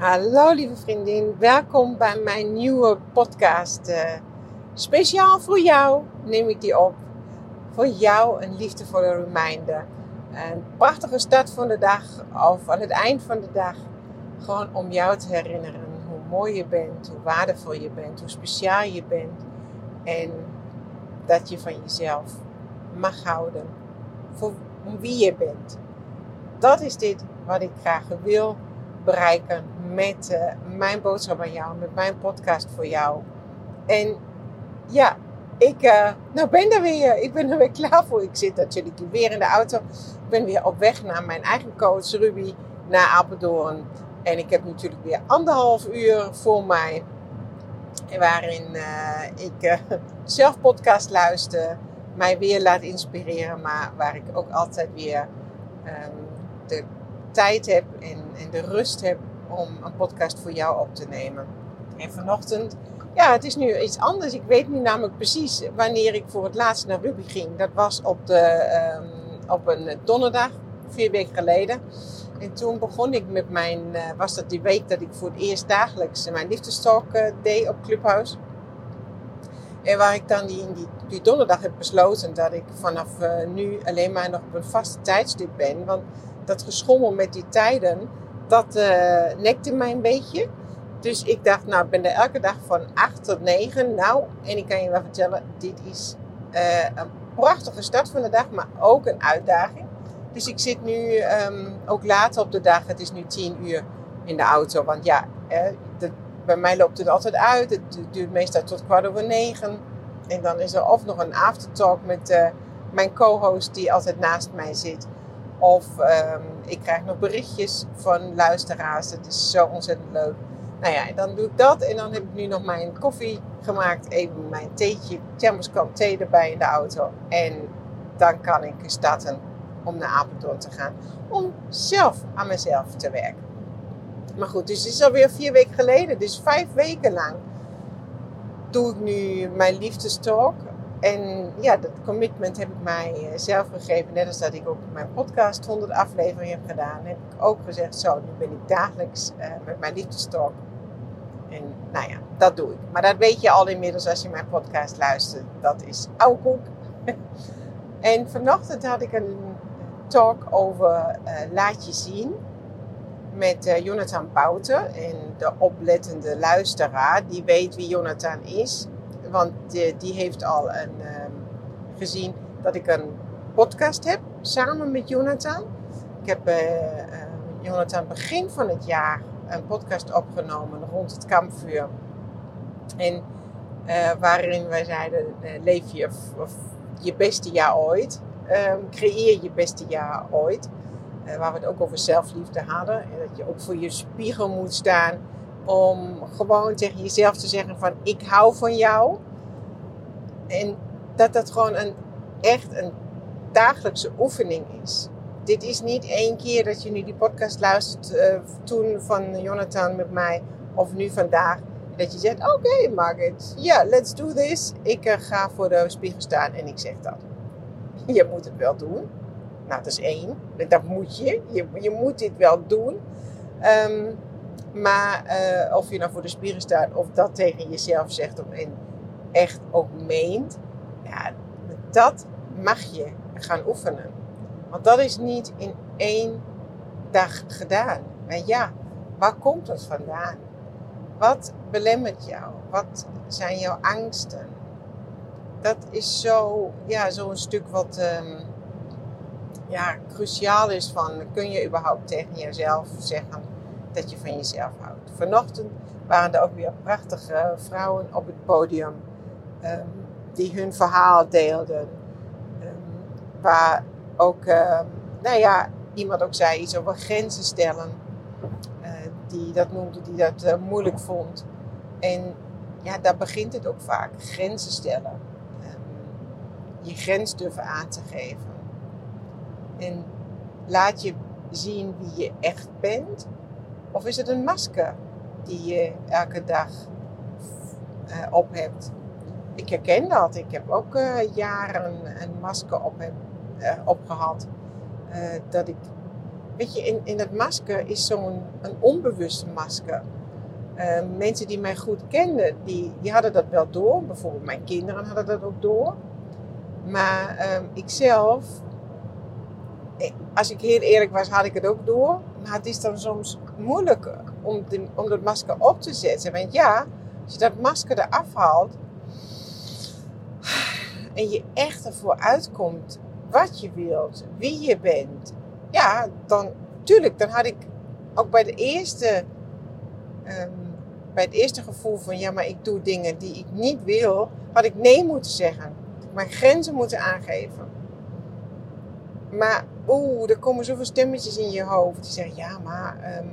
Hallo lieve vriendin, welkom bij mijn nieuwe podcast. Uh, speciaal voor jou neem ik die op. Voor jou een liefdevolle reminder. Een prachtige start van de dag of aan het eind van de dag. Gewoon om jou te herinneren hoe mooi je bent, hoe waardevol je bent, hoe speciaal je bent. En dat je van jezelf mag houden voor wie je bent. Dat is dit wat ik graag wil bereiken met uh, mijn boodschap aan jou, met mijn podcast voor jou. En ja, ik uh, nou ben er weer. Ik ben er weer klaar voor. Ik zit natuurlijk weer in de auto. Ik ben weer op weg naar mijn eigen coach Ruby, naar Apeldoorn. En ik heb natuurlijk weer anderhalf uur voor mij. Waarin uh, ik zelf podcast luister, mij weer laat inspireren, maar waar ik ook altijd weer um, de tijd heb en, en de rust heb om een podcast voor jou op te nemen. En vanochtend, ja, het is nu iets anders. Ik weet nu namelijk precies wanneer ik voor het laatst naar Ruby ging. Dat was op, de, um, op een donderdag, vier weken geleden. En toen begon ik met mijn, uh, was dat die week dat ik voor het eerst dagelijks mijn liefdestalk uh, deed op Clubhouse. En waar ik dan die, die, donderdag heb besloten dat ik vanaf uh, nu alleen maar nog op een vaste tijdstip ben. Want dat geschommel met die tijden, dat uh, nekte mij een beetje. Dus ik dacht, nou, ik ben er elke dag van 8 tot 9. Nou, en ik kan je wel vertellen, dit is uh, een prachtige start van de dag, maar ook een uitdaging. Dus ik zit nu um, ook later op de dag, het is nu 10 uur in de auto. Want ja, de, bij mij loopt het altijd uit. Het duurt meestal tot kwart over negen. En dan is er of nog een aftertalk met mijn co-host die altijd naast mij zit. Of um, ik krijg nog berichtjes van luisteraars. Het is zo ontzettend leuk. Nou ja, dan doe ik dat. En dan heb ik nu nog mijn koffie gemaakt. Even mijn theetje, thermoskan thee erbij in de auto. En dan kan ik starten om naar Apeldoorn te gaan. Om zelf aan mezelf te werken. Maar goed, dus het is alweer vier weken geleden. Dus vijf weken lang doe ik nu mijn liefdestalk. En ja, dat commitment heb ik mij eh, zelf gegeven. Net als dat ik ook mijn podcast 100 afleveringen heb gedaan. Heb ik ook gezegd, zo, nu ben ik dagelijks uh, met mijn liefdestalk. En nou ja, dat doe ik. Maar dat weet je al inmiddels als je mijn podcast luistert. Dat is oude koek. en vanochtend had ik een talk over uh, laat je zien. Met Jonathan Bouten. En de oplettende luisteraar, die weet wie Jonathan is want die, die heeft al een, um, gezien dat ik een podcast heb samen met Jonathan. Ik heb uh, uh, Jonathan begin van het jaar een podcast opgenomen rond het kampvuur. En uh, waarin wij zeiden, leef je je beste jaar ooit. Um, creëer je beste jaar ooit. waar we het ook over zelfliefde hadden. En dat je ook voor je spiegel moet staan om gewoon tegen jezelf te zeggen van ik hou van jou. En dat dat gewoon een, echt een dagelijkse oefening is. Dit is niet één keer dat je nu die podcast luistert uh, toen van Jonathan met mij of nu vandaag. Dat je zegt, oké okay, Margaret, ja, yeah, let's do this. Ik uh, ga voor de spiegel staan en ik zeg dat. Je moet het wel doen. Nou, dat is één. Dat moet je. Je, je moet dit wel doen. Um, maar uh, of je nou voor de spiegel staat of dat tegen jezelf zegt en echt ook meent, ja, dat mag je gaan oefenen. Want dat is niet in één dag gedaan. Maar ja, waar komt het vandaan? Wat belemmert jou? Wat zijn jouw angsten? Dat is zo, ja, zo'n stuk wat um, ja, cruciaal is van, kun je überhaupt tegen jezelf zeggen dat je van jezelf houdt. Vanochtend waren er ook weer prachtige vrouwen op het podium um, die hun verhaal deelden. Um, waar ook, uh, nou ja, iemand ook zei iets over grenzen stellen. Uh, die dat noemde, die dat uh, moeilijk vond. En ja, daar begint het ook vaak. Grenzen stellen. Je grens durven aan te geven. En laat je zien wie je echt bent of is het een masker die je elke dag uh, op hebt? Ik herken dat. Ik heb ook uh, jaren een masker op heb, uh, opgehad. dat ik weet je, in, in dat masker is zo'n een onbewuste masker. Mensen die mij goed kenden, die, die hadden dat wel door. Bijvoorbeeld mijn kinderen hadden dat ook door. Maar uh, ikzelf, als ik heel eerlijk was, had ik het ook door. Maar het is dan soms moeilijk om, de, om dat masker op te zetten. Want ja, als je dat masker eraf haalt en je echt ervoor uitkomt wat je wilt, wie je bent, ja, dan, tuurlijk, dan had ik ook bij de eerste, um, bij het eerste gevoel van, ja, maar ik doe dingen die ik niet wil, had ik nee moeten zeggen. Mijn grenzen moeten aangeven. Maar, oeh, er komen zoveel stemmetjes in je hoofd die zeggen, ja, maar um,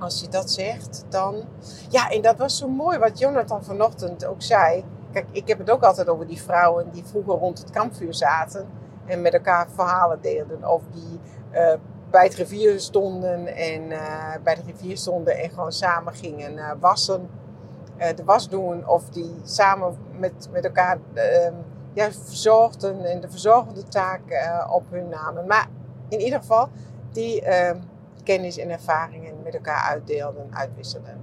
als je dat zegt, dan. Ja, en dat was zo mooi wat Jonathan vanochtend ook zei. Kijk, ik heb het ook altijd over die vrouwen die vroeger rond het kampvuur zaten en met elkaar verhalen deelden. Of die uh, bij het rivier stonden en uh, bij de rivier stonden en gewoon samen gingen uh, wassen, de was doen. Of die samen met, met elkaar ehm, ja, verzorgden en de verzorgende taak op hun namen. Maar in ieder geval, die ehm, kennis en ervaringen elkaar uitdeelden, uitwisselden.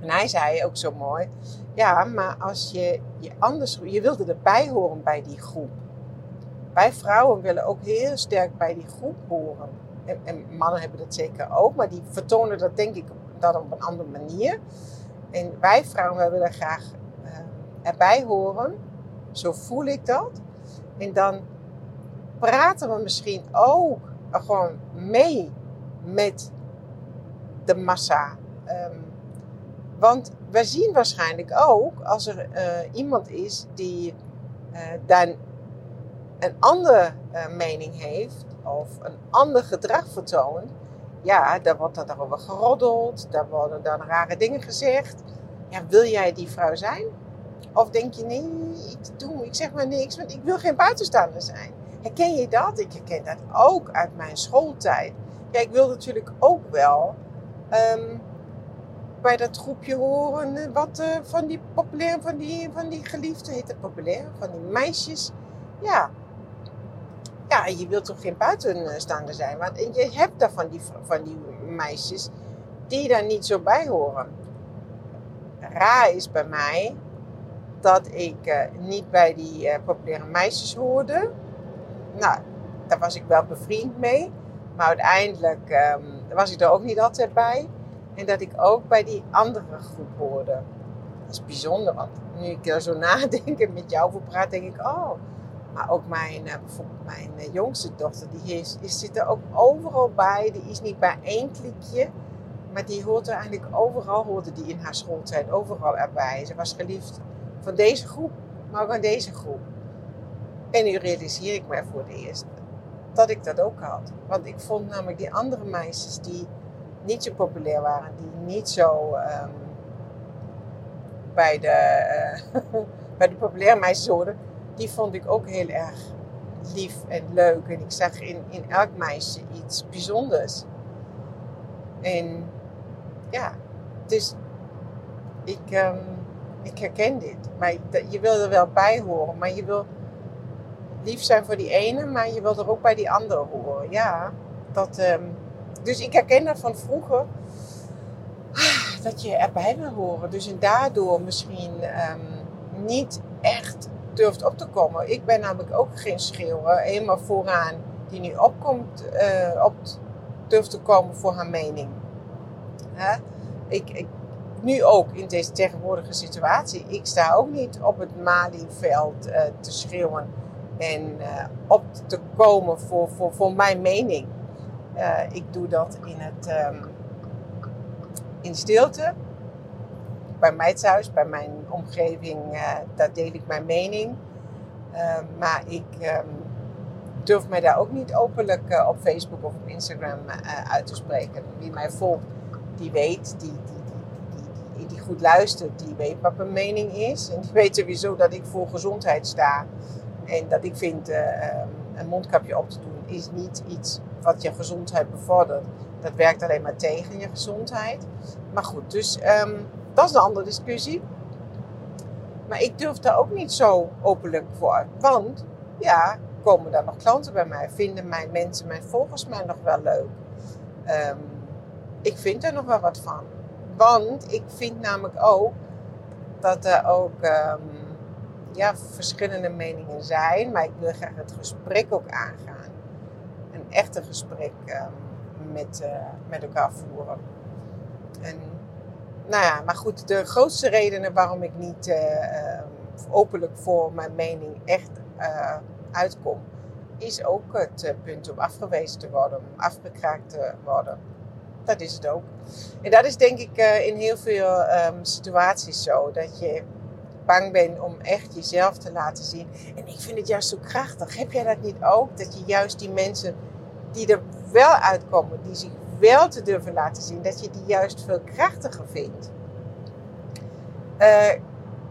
En hij zei ook zo mooi, ja, maar als je je anders, je wilde erbij horen bij die groep. Wij vrouwen willen ook heel sterk bij die groep horen. En, en mannen hebben dat zeker ook, maar die vertonen dat denk ik dan op een andere manier. En wij vrouwen willen graag uh, erbij horen. Zo voel ik dat. En dan praten we misschien ook gewoon mee met de massa. Um, want we zien waarschijnlijk ook als er uh, iemand is die uh, dan een andere uh, mening heeft of een ander gedrag vertoont. Ja, dan wordt er daarover geroddeld, daar worden dan rare dingen gezegd. Ja, wil jij die vrouw zijn? Of denk je, nee, ik, doe, ik zeg maar niks, want ik wil geen buitenstaander zijn. Herken je dat? Ik herken dat ook uit mijn schooltijd. Ja, ik wil natuurlijk ook wel um, bij dat groepje horen eh, wat uh, van die populaire, van die, van die geliefde, heet het populair, van die meisjes. Ja. Ja, je wilt toch geen buitenstaander zijn, want je hebt daar van die, van die meisjes die daar niet zo bij horen. Raar is bij mij dat ik uh, niet bij die uh, populaire meisjes hoorde. Nou, daar was ik wel bevriend mee. Maar uiteindelijk um, was ik er ook niet altijd bij. En dat ik ook bij die andere groep hoorde. Dat is bijzonder, want nu ik er zo nadenk en met jou voor praat, denk ik, oh. Maar ook mijn, uh, bijvoorbeeld mijn uh, jongste dochter, die, is, die zit er ook overal bij. Die is niet bij één klikje, maar die hoort er eigenlijk overal, hoorde die in haar schooltijd, overal erbij. Ze was geliefd van deze groep, maar ook aan deze groep. En nu realiseer ik mij voor het eerst dat ik dat ook had. Want ik vond namelijk die andere meisjes die niet zo populair waren, die niet zo um, bij, de, uh, bij de populaire meisjes hoorden, die vond ik ook heel erg lief en leuk. En ik zag in, in elk meisje iets bijzonders. En ja, dus ik, um, ik herken dit. Maar je wil er wel bij horen, maar je wil lief zijn voor die ene, maar je wil er ook bij die andere horen. Ja, dat. Um, dus ik herken dat van vroeger. Dat je erbij wil horen. Dus en daardoor misschien um, niet echt durft op te komen. Ik ben namelijk ook geen schreeuwer. Helemaal vooraan die nu opkomt, uh, op durft te komen voor haar mening. Ik, ik, nu ook in deze tegenwoordige situatie. Ik sta ook niet op het Malieveld uh, te schreeuwen en uh, op te komen voor, voor, voor mijn mening. Uh, ik doe dat in, het, um, in stilte. Bij mij thuis, bij mijn omgeving, uh, daar deel ik mijn mening. Uh, maar ik um, durf mij daar ook niet openlijk op Facebook of op Instagram uit te spreken. Wie mij volgt, die weet, die, die, die, die goed luistert, die weet wat mijn mening is. En die weet sowieso dat ik voor gezondheid sta. En dat ik vind um, een mondkapje op te doen is niet iets wat je gezondheid bevordert. Dat werkt alleen maar tegen je gezondheid. Maar goed, dus um, dat is een andere discussie. Maar ik durf daar ook niet zo openlijk voor. Want ja, komen dan nog klanten bij mij? Vinden mijn mensen, mijn volgers mij nog wel leuk? Ehm, ik vind er nog wel wat van. Want ik vind namelijk ook dat er ook ehm, ja, verschillende meningen zijn. Maar ik wil graag het gesprek ook aangaan. Een echte gesprek ehm, met, uh, met elkaar voeren. En, nou ja, maar goed, de grootste redenen waarom ik niet uh, openlijk voor mijn mening echt uh, uitkom, is ook het punt om afgewezen te worden, om afgekraakt te worden. Dat is het ook. En dat is denk ik in heel veel um, situaties zo. Dat je bang bent om echt jezelf te laten zien. En ik vind het juist zo krachtig. Heb jij dat niet ook? Dat je juist die mensen die er wel uitkomen, die zich wel te durven laten zien, dat je die juist veel krachtiger vindt. Uh,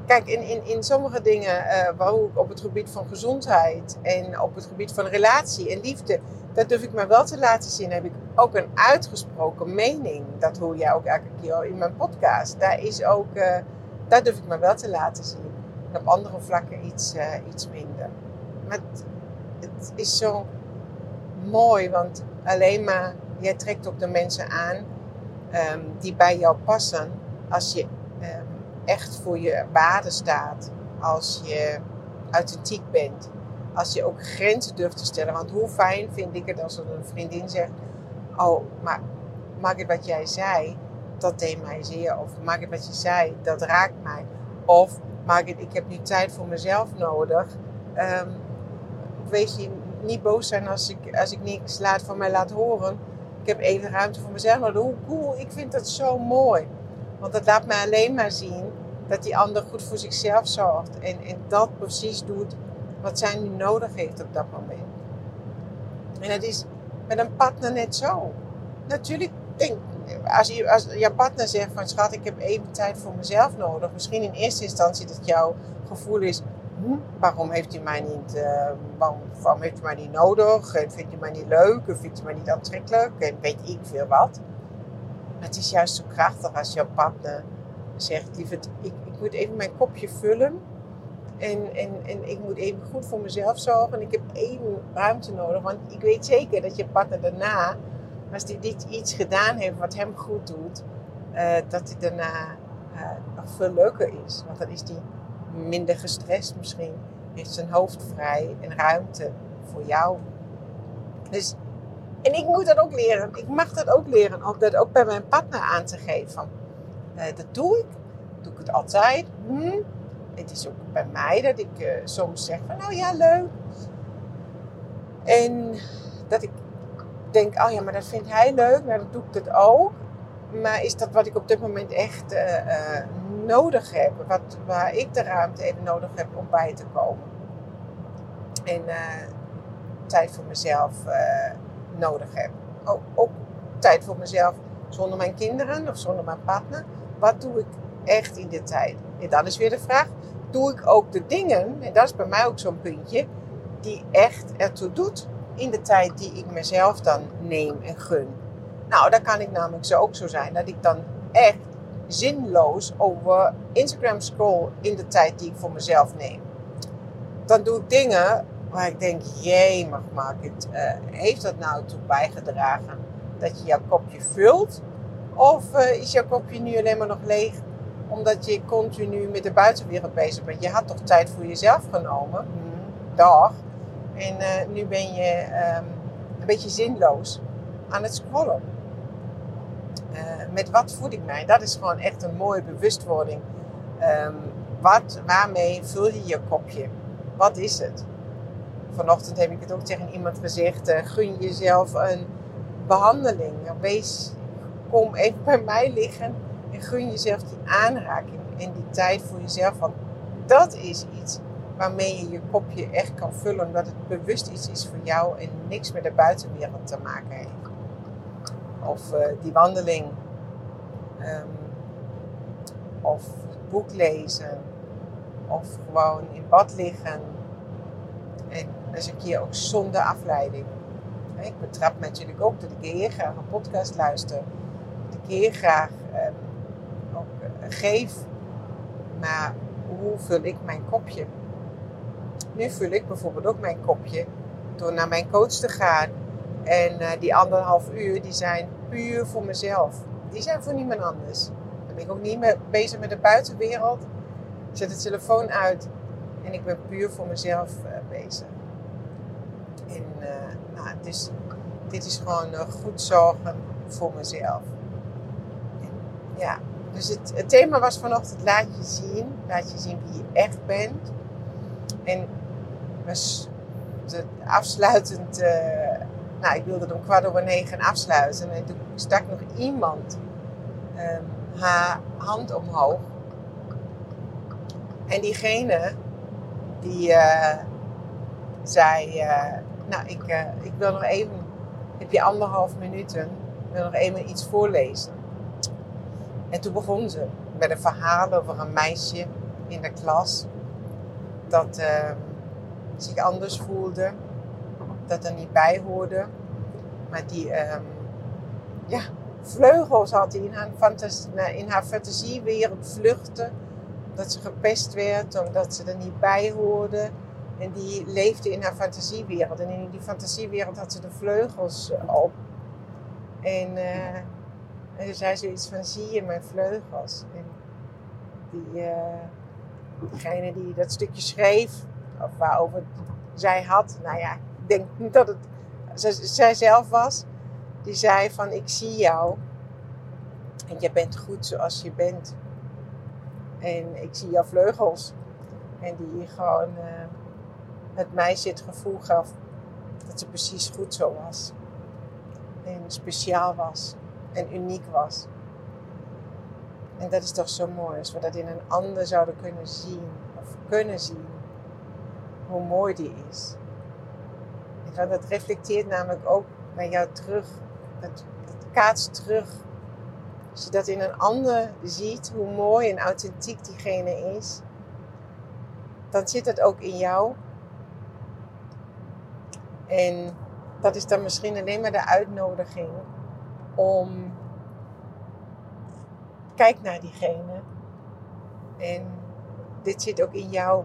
kijk, in, in, in sommige dingen, uh, waar op het gebied van gezondheid en op het gebied van relatie en liefde, dat durf ik me wel te laten zien. Heb ik ook een uitgesproken mening. Dat hoor jij ook elke keer in mijn podcast. Daar is ook, uh, daar durf ik me wel te laten zien. En op andere vlakken iets, iets minder. Maar het, het is zo mooi, want alleen maar jij trekt ook de mensen aan um, die bij jou passen als je um, echt voor je waarde staat, als je authentiek bent, als je ook grenzen durft te stellen. Want hoe fijn vind ik het als een vriendin zegt: Oh, maar Margaret, wat jij zei, dat deed mij zeer. Of Margaret, wat je zei, dat raakt mij. Of Margaret, ik heb nu tijd voor mezelf nodig. Um, wees je niet boos zijn als ik, als ik niks laat van mij laat horen. Ik heb even ruimte voor mezelf. Maar hoe cool, ik vind dat zo mooi. Want dat laat mij alleen maar zien dat die ander goed voor zichzelf zorgt. En, en dat precies doet wat zij nu nodig heeft op dat moment. En dat is met een partner net zo. Natuurlijk denk als, je, als jouw partner zegt van schat, ik heb even tijd voor mezelf nodig. Misschien in eerste instantie dat jouw gevoel is, hm, waarom heeft hij mij niet, uh, waarom, heeft hij mij niet nodig? En vindt hij mij niet leuk? Of vindt hij mij niet aantrekkelijk? En weet ik veel wat. Maar het is juist zo krachtig als jouw partner zegt, ik, ik moet even mijn kopje vullen. En, en, en ik moet even goed voor mezelf zorgen. En ik heb even ruimte nodig. Want ik weet zeker dat je partner daarna, als hij dit iets gedaan heeft wat hem goed doet, uh, dat hij daarna uh, nog veel leuker is. Want dan is hij minder gestrest misschien. Heeft zijn hoofd vrij en ruimte voor jou. Dus, en ik moet dat ook leren. Ik mag dat ook leren. Om dat ook bij mijn partner aan te geven. Uh, dat doe ik. Doe ik het altijd. Hm. Het is ook bij mij dat ik soms zeg van nou ja, leuk. En dat ik denk, oh ja, maar dat vindt hij leuk. Nou, dan doe ik dat ook. Maar is dat wat ik op dit moment echt uh, uh, nodig heb? Wat, waar ik de ruimte even nodig heb om bij te komen? En uh, tijd voor mezelf nodig heb. Ook, ook, tijd voor mezelf zonder mijn kinderen of zonder mijn partner. Wat doe ik echt in dit tijd? En dan is weer de vraag: doe ik ook de dingen, en dat is bij mij ook zo'n puntje, die echt ertoe doet in de tijd die ik mezelf dan neem en gun? Nou, dan kan ik namelijk zo ook zo zijn dat ik dan echt zinloos over Instagram scroll in de tijd die ik voor mezelf neem. Dan doe ik dingen waar ik denk, jee, mag maak het. Uh, heeft dat nou toe bijgedragen dat je jouw kopje vult? Of uh, is jouw kopje nu alleen maar nog leeg omdat je continu met de buitenwereld bezig bent? Je had toch tijd voor jezelf genomen? Hm, dag. En uh, nu ben je um, een beetje zinloos aan het scrollen. Uh, met wat voed ik mij? Dat is gewoon echt een mooie bewustwording. Um, wat, waarmee vul je je kopje? Wat is het? Vanochtend heb ik het ook tegen iemand gezegd. Uh, gun jezelf een behandeling. Wees, kom even bij mij liggen en gun jezelf die aanraking en die tijd voor jezelf. Want dat is iets waarmee je je kopje echt kan vullen. Omdat het bewust iets is voor jou en niks met de buitenwereld te maken heeft. Of uh, die wandeling. Um, of het boek lezen. Of gewoon in bad liggen. En eens een keer ook zonder afleiding. Ik betrap me natuurlijk ook dat ik heel graag een podcast luister. Dat ik heel graag um, ook uh, geef. Maar hoe vul ik mijn kopje? Nu vul ik bijvoorbeeld ook mijn kopje door naar mijn coach te gaan. En uh, die anderhalf uur, die zijn puur voor mezelf. Die zijn voor niemand anders. Dan ben ik ook niet meer bezig met de buitenwereld. Ik zet de telefoon uit en ik ben puur voor mezelf uh, bezig. En uh, nou, dus dit is gewoon goed zorgen voor mezelf. En, ja, dus het, het, thema was vanochtend laat je zien. Laat je zien wie je echt bent. En was de afsluitend... Uh, nou, ik wilde om kwart over negen afsluiten. En toen stak nog iemand um, haar hand omhoog. En diegene die uh, zei... Uh, nou, ik, ik wil nog even... Heb je anderhalf minuten? Ik wil nog even iets voorlezen. En toen begon ze met een verhaal over een meisje in de klas dat uh, zich anders voelde, dat er niet bij hoorde, maar die uh, ja, vleugels had die in haar, fantasie, in haar fantasiewereld vluchtte, dat ze gepest werd omdat ze er niet bij hoorde. En die leefde in haar fantasiewereld. En in die fantasiewereld had ze de vleugels op. En en toen zei zoiets van, zie je mijn vleugels? En die, diegene die dat stukje schreef, of waarover zij had, nou ja, ik denk dat het zij zelf was, die zei van, ik zie jou en je bent goed zoals je bent. En ik zie jouw vleugels. En die gewoon het meisje het gevoel gaf dat ze precies goed zo was. En speciaal was en uniek was. En dat is toch zo mooi, als we dat in een ander zouden kunnen zien, of kunnen zien, hoe mooi die is. En dat reflecteert namelijk ook bij jou terug, dat, dat kaatst terug. Als je dat in een ander ziet, hoe mooi en authentiek diegene is, dan zit het ook in jou. En dat is dan misschien alleen maar de uitnodiging om kijk naar diegene. En dit zit ook in jou.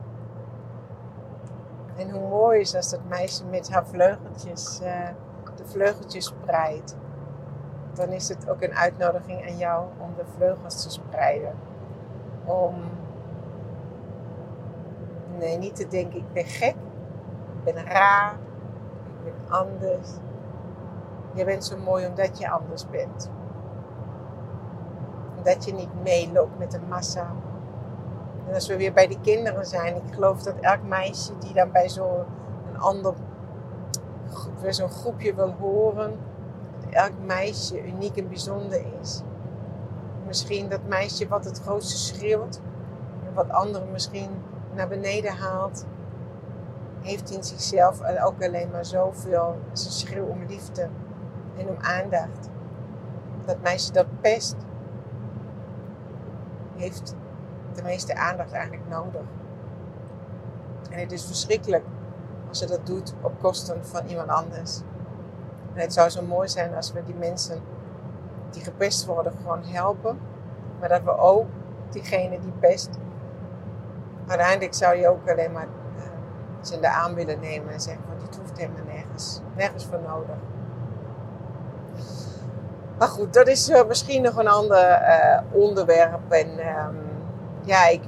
En hoe mooi is als dat meisje met haar vleugeltjes uh, de vleugeltjes spreidt. Dan is het ook een uitnodiging aan jou om de vleugels te spreiden. Om nee, niet te denken ik ben gek, ik ben raar, ik ben anders. Je bent zo mooi omdat je anders bent. Dat je niet meeloopt met de massa. En als we weer bij die kinderen zijn, ik geloof dat elk meisje die dan bij zo'n ander, bij zo'n groepje wil horen, dat elk meisje uniek en bijzonder is. Misschien dat meisje wat het grootste schreeuwt en wat anderen misschien naar beneden haalt, heeft in zichzelf ook alleen maar zoveel. Ze schreeuw om liefde en om aandacht. Dat meisje dat pest, heeft de meeste aandacht eigenlijk nodig. En het is verschrikkelijk als ze dat doet op kosten van iemand anders. En het zou zo mooi zijn als we die mensen die gepest worden gewoon helpen. Maar dat we ook diegene die pest. Uiteindelijk zou je ook alleen maar uh, ze in de aan willen nemen en zeggen van dit hoeft helemaal nergens. Nergens voor nodig. Maar goed, dat is uh, misschien nog een ander uh, onderwerp. En um, ja, ik,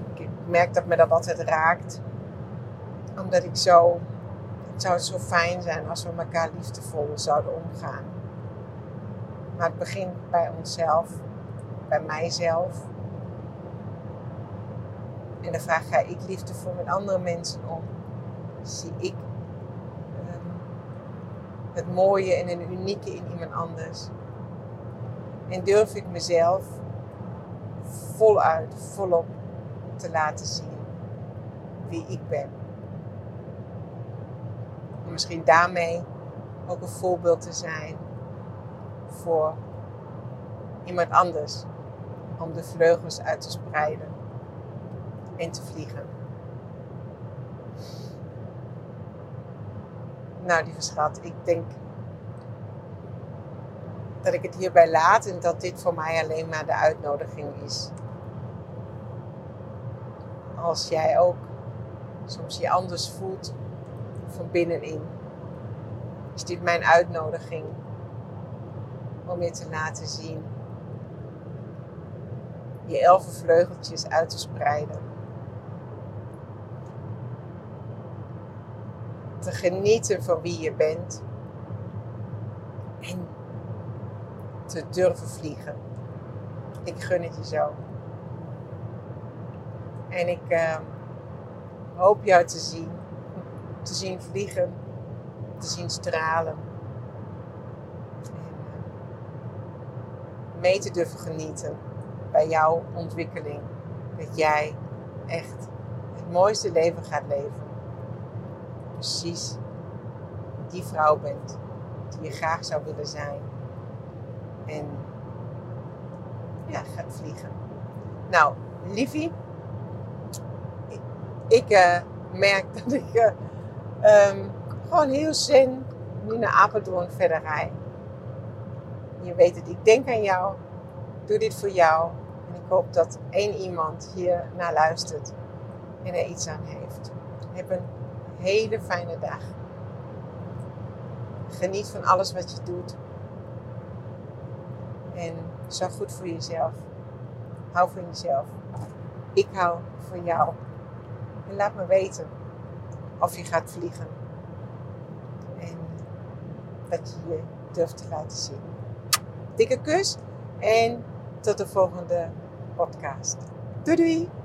merk dat me dat altijd raakt. Omdat ik zo... Het zou zo fijn zijn als we elkaar liefdevol zouden omgaan. Maar het begint bij onszelf. Bij mijzelf. En dan vraag ga ik liefdevol met andere mensen om. Zie ik um, het mooie en het unieke in iemand anders. En durf ik mezelf voluit, volop te laten zien wie ik ben. En misschien daarmee ook een voorbeeld te zijn voor iemand anders. Om de vleugels uit te spreiden en te vliegen. Nou, lieve schat, ik denk dat ik het hierbij laat en dat dit voor mij alleen maar de uitnodiging is. Als jij ook soms je anders voelt van binnenin, is dit mijn uitnodiging om je te laten zien. Je elfen vleugeltjes uit te spreiden. Te genieten van wie je bent. En te durven vliegen. Ik gun het je zo. En ik uh, hoop jou te zien. Te zien vliegen. Te zien stralen. En uh, mee te durven genieten bij jouw ontwikkeling. Dat jij echt het mooiste leven gaat leven. Precies die vrouw bent die je graag zou willen zijn. En ja, gaat vliegen. Nou, liefie, ik, uh, merk dat ik uh, um, gewoon heel zin nu naar Apeldoorn verder rij. Je weet het, ik denk aan jou. Doe dit voor jou. En ik hoop dat één iemand hier naar luistert en er iets aan heeft. Heb een hele fijne dag. Geniet van alles wat je doet. En zorg goed voor jezelf. Hou van jezelf. Ik hou van jou. En laat me weten of je gaat vliegen. En dat je je durft te laten zien. Dikke kus en tot de volgende podcast. Doei doei!